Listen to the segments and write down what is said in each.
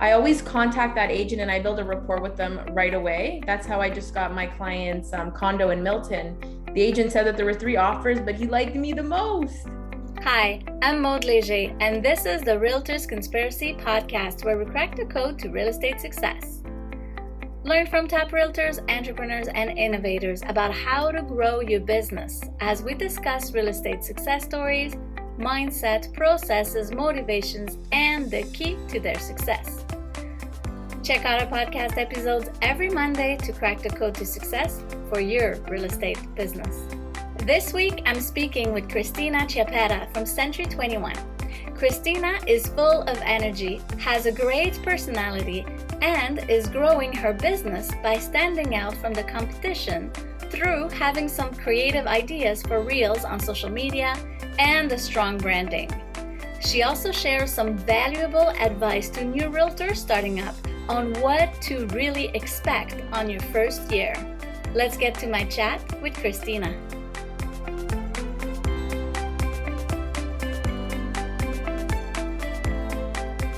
I always contact that agent and I build a rapport with them right away. That's how I just got my client's um, condo in Milton. The agent said that there were three offers, but he liked me the most. Hi, I'm Maud Leger, and this is the Realtors Conspiracy podcast where we crack the code to real estate success. Learn from top realtors, entrepreneurs, and innovators about how to grow your business as we discuss real estate success stories, mindset, processes, motivations, and the key to their success. Check out our podcast episodes every Monday to crack the code to success for your real estate business. This week, I'm speaking with Christina Chiappetta from Century 21. Christina is full of energy, has a great personality, and is growing her business by standing out from the competition through having some creative ideas for reels on social media and a strong branding. She also shares some valuable advice to new realtors starting up on what to really expect on your first year. Let's get to my chat with Christina.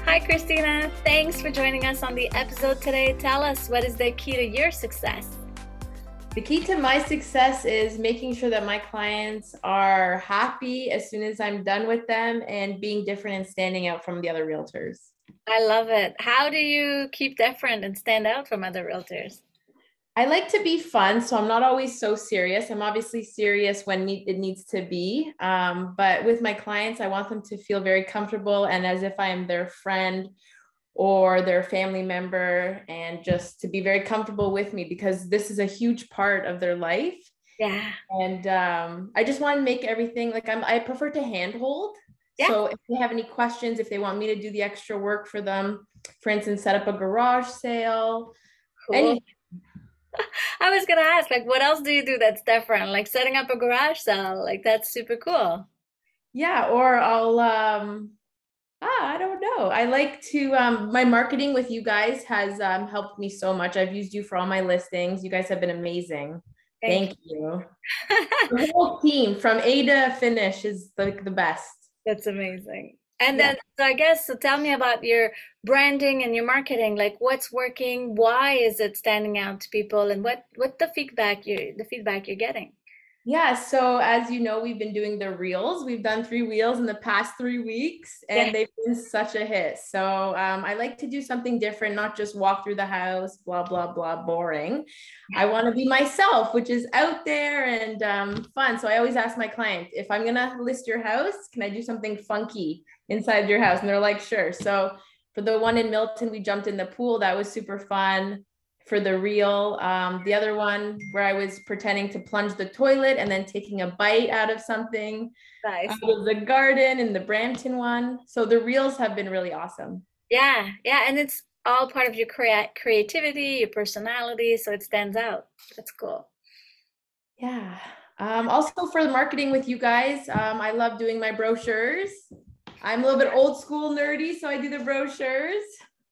Hi, Christina. Thanks for joining us on the episode today. Tell us what is the key to your success? The key to my success is making sure that my clients are happy as soon as I'm done with them and being different and standing out from the other realtors. I love it. How do you keep different and stand out from other realtors? I like to be fun, so I'm not always so serious. I'm obviously serious when it needs to be. Um, but with my clients, I want them to feel very comfortable and as if I am their friend or their family member, and just to be very comfortable with me because this is a huge part of their life. Yeah. And um, I just want to make everything like I'm, I prefer to handhold. Yeah. So if they have any questions, if they want me to do the extra work for them, for instance, set up a garage sale, cool. anything I was gonna ask, like, what else do you do that's different? Like setting up a garage sale, like that's super cool. Yeah, or I'll um ah, I don't know. I like to um my marketing with you guys has um helped me so much. I've used you for all my listings. You guys have been amazing. Thank, Thank you. you. the whole team from A to finish is like the best. That's amazing. And then, so I guess, so tell me about your branding and your marketing. Like, what's working? Why is it standing out to people? And what what the feedback you the feedback you're getting? Yeah. So as you know, we've been doing the reels. We've done three reels in the past three weeks, and yeah. they've been such a hit. So um, I like to do something different, not just walk through the house, blah blah blah, boring. I want to be myself, which is out there and um, fun. So I always ask my client if I'm gonna list your house, can I do something funky inside your house? And they're like, sure. So for the one in Milton, we jumped in the pool. That was super fun for the reel. Um, the other one where I was pretending to plunge the toilet and then taking a bite out of something. Nice. Out of the garden and the Brampton one. So the reels have been really awesome. Yeah, yeah, and it's all part of your crea- creativity, your personality, so it stands out. That's cool. Yeah. Um, also for the marketing with you guys, um, I love doing my brochures. I'm a little bit old school nerdy, so I do the brochures.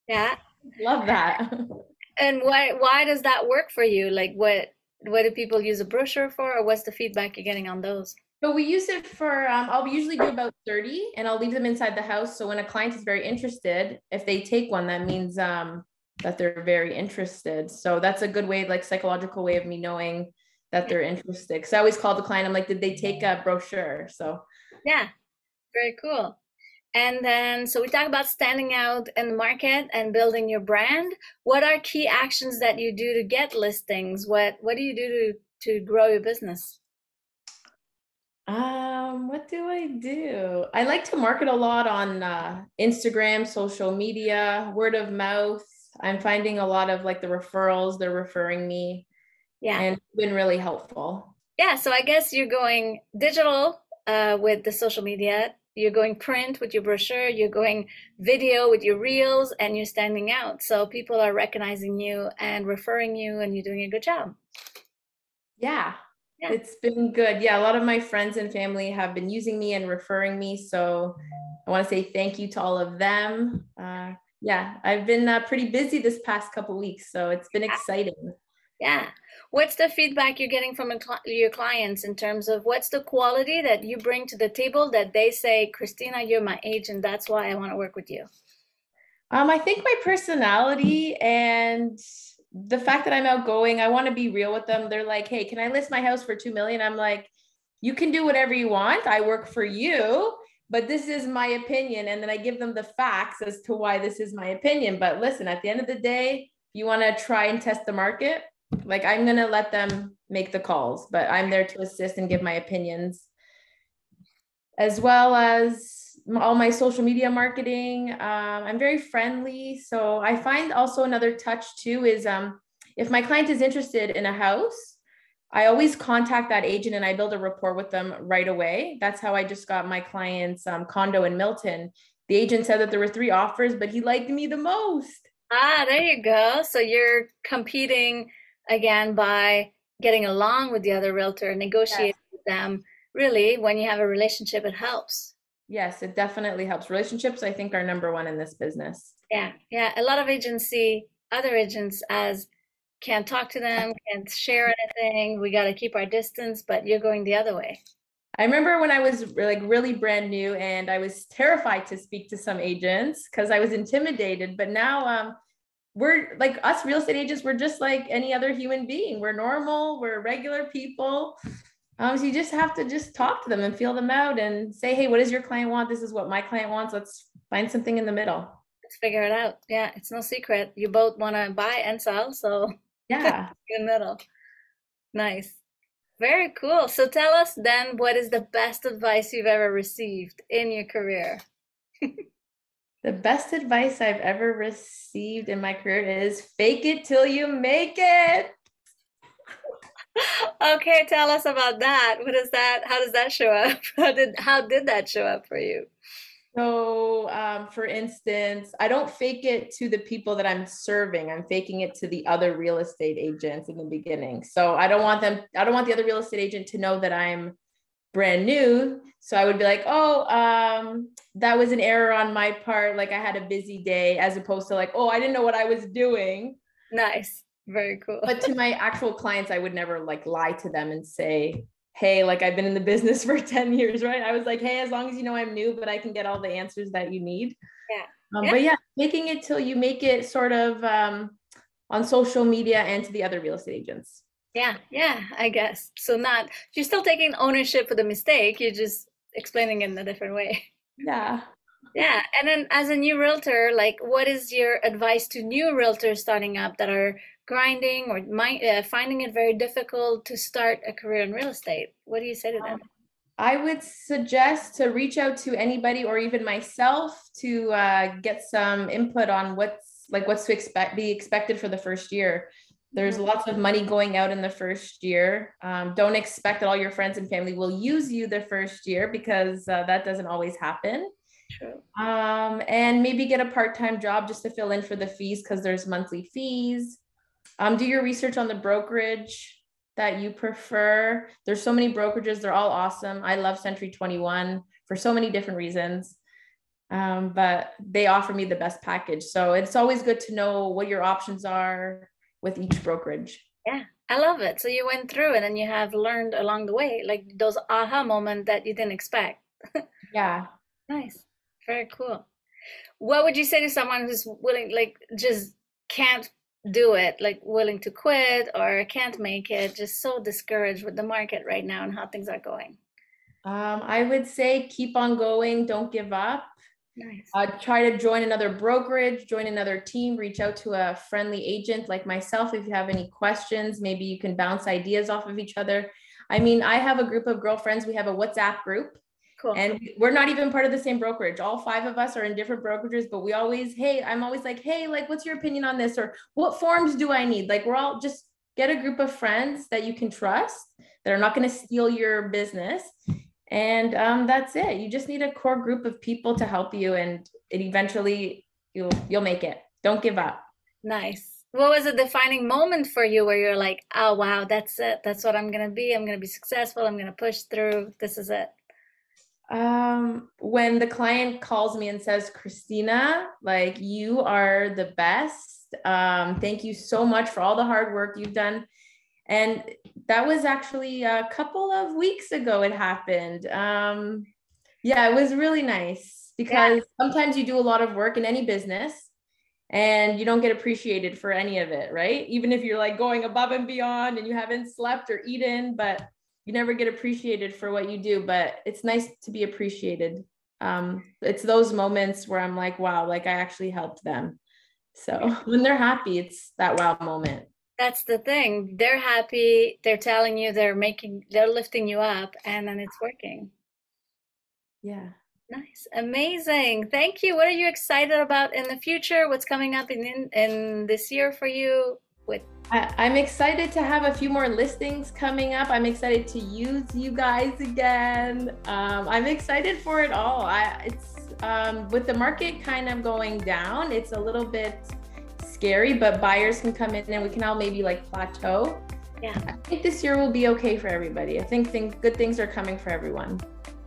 Yeah. Love that. And why why does that work for you? Like what what do people use a brochure for or what's the feedback you're getting on those? So we use it for um, I'll usually do about 30 and I'll leave them inside the house. So when a client is very interested, if they take one, that means um, that they're very interested. So that's a good way, like psychological way of me knowing that they're interested. Cause I always call the client, I'm like, did they take a brochure? So yeah, very cool. And then, so we talk about standing out in the market and building your brand. What are key actions that you do to get listings? What What do you do to to grow your business? Um, what do I do? I like to market a lot on uh, Instagram, social media, word of mouth. I'm finding a lot of like the referrals, they're referring me. Yeah. And it's been really helpful. Yeah. So I guess you're going digital uh, with the social media you're going print with your brochure you're going video with your reels and you're standing out. So people are recognizing you and referring you and you're doing a good job. Yeah, yeah. it's been good. Yeah a lot of my friends and family have been using me and referring me so i want to say thank you to all of them. Uh, yeah i've been uh, pretty busy this past couple weeks so it's been exciting yeah what's the feedback you're getting from your clients in terms of what's the quality that you bring to the table that they say christina you're my agent that's why i want to work with you Um, I think my personality and the fact that I'm outgoing, I want to be real with them. They're like, hey, can I list my house for two million? I'm like, you can do whatever you want. I work for you, but this is my opinion. And then I give them the facts as to why this is my opinion. But listen, at the end of the day, you want to try and test the market, like I'm going to let them make the calls, but I'm there to assist and give my opinions as well as all my social media marketing. Um, I'm very friendly. So I find also another touch too is um, if my client is interested in a house, I always contact that agent and I build a rapport with them right away. That's how I just got my client's um, condo in Milton. The agent said that there were three offers, but he liked me the most. Ah, there you go. So you're competing again by getting along with the other realtor, negotiating yes. with them. Really, when you have a relationship, it helps. Yes, it definitely helps. Relationships, I think, are number one in this business. Yeah, yeah. A lot of agents see other agents as can't talk to them, can't share anything. We got to keep our distance, but you're going the other way. I remember when I was like really brand new and I was terrified to speak to some agents because I was intimidated. But now, um, we're like us real estate agents, we're just like any other human being. We're normal, we're regular people. Um, so you just have to just talk to them and feel them out and say, hey, what does your client want? This is what my client wants. Let's find something in the middle. Let's figure it out. Yeah, it's no secret. You both want to buy and sell. So yeah, in the middle. Nice. Very cool. So tell us then what is the best advice you've ever received in your career? the best advice I've ever received in my career is fake it till you make it okay, tell us about that. What is that? How does that show up? How did how did that show up for you? So, um, for instance, I don't fake it to the people that I'm serving. I'm faking it to the other real estate agents in the beginning. So I don't want them. I don't want the other real estate agent to know that I'm brand new. So I would be like, oh, um, that was an error on my part. Like I had a busy day, as opposed to like, oh, I didn't know what I was doing. Nice. Very cool. But to my actual clients, I would never like lie to them and say, hey, like I've been in the business for 10 years, right? I was like, hey, as long as you know I'm new, but I can get all the answers that you need. Yeah. Um, yeah. But yeah, making it till you make it sort of um, on social media and to the other real estate agents. Yeah, yeah, I guess. So not you're still taking ownership for the mistake, you're just explaining it in a different way. Yeah. Yeah. And then as a new realtor, like what is your advice to new realtors starting up that are grinding or my, uh, finding it very difficult to start a career in real estate? What do you say to them? I would suggest to reach out to anybody or even myself to uh, get some input on what's like what's to expect be expected for the first year. There's mm-hmm. lots of money going out in the first year. Um, don't expect that all your friends and family will use you the first year because uh, that doesn't always happen. True. Um, and maybe get a part-time job just to fill in for the fees because there's monthly fees. Um, do your research on the brokerage that you prefer. There's so many brokerages, they're all awesome. I love Century 21 for so many different reasons. Um, but they offer me the best package. So it's always good to know what your options are with each brokerage. Yeah, I love it. So you went through it and you have learned along the way, like those aha moment that you didn't expect. yeah. Nice. Very cool. What would you say to someone who's willing, like, just can't do it like willing to quit or can't make it just so discouraged with the market right now and how things are going um, i would say keep on going don't give up nice. uh, try to join another brokerage join another team reach out to a friendly agent like myself if you have any questions maybe you can bounce ideas off of each other i mean i have a group of girlfriends we have a whatsapp group Cool. And we're not even part of the same brokerage. All five of us are in different brokerages, but we always, hey, I'm always like, hey, like, what's your opinion on this? Or what forms do I need? Like, we're all just get a group of friends that you can trust that are not going to steal your business. And um, that's it. You just need a core group of people to help you, and it eventually you'll you'll make it. Don't give up. Nice. What was a defining moment for you where you're like, oh wow, that's it. That's what I'm gonna be. I'm gonna be successful. I'm gonna push through. This is it. Um, when the client calls me and says, Christina, like you are the best. Um, thank you so much for all the hard work you've done. And that was actually a couple of weeks ago it happened. Um, yeah, it was really nice because yeah. sometimes you do a lot of work in any business and you don't get appreciated for any of it, right? Even if you're like going above and beyond and you haven't slept or eaten, but you never get appreciated for what you do. But it's nice to be appreciated. Um, it's those moments where I'm like, wow, like I actually helped them. So when they're happy, it's that wow moment. That's the thing. They're happy. They're telling you they're making, they're lifting you up, and then it's working. Yeah. Nice, amazing. Thank you. What are you excited about in the future? What's coming up in in, in this year for you? With I, I'm excited to have a few more listings coming up. I'm excited to use you guys again. Um, I'm excited for it all. I it's um, with the market kind of going down. It's a little bit scary, but buyers can come in and we can all maybe like plateau. Yeah, I think this year will be okay for everybody. I think things, good things are coming for everyone.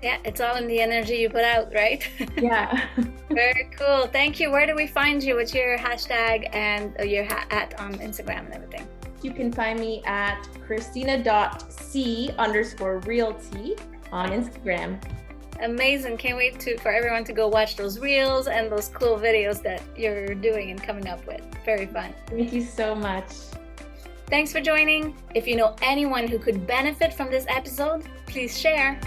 Yeah, it's all in the energy you put out, right? Yeah. Very cool. Thank you. Where do we find you? What's your hashtag and uh, your ha- at on Instagram and everything? You can find me at christina.c underscore realty on Instagram. Amazing. Can't wait to for everyone to go watch those reels and those cool videos that you're doing and coming up with. Very fun. Thank you so much. Thanks for joining. If you know anyone who could benefit from this episode, please share.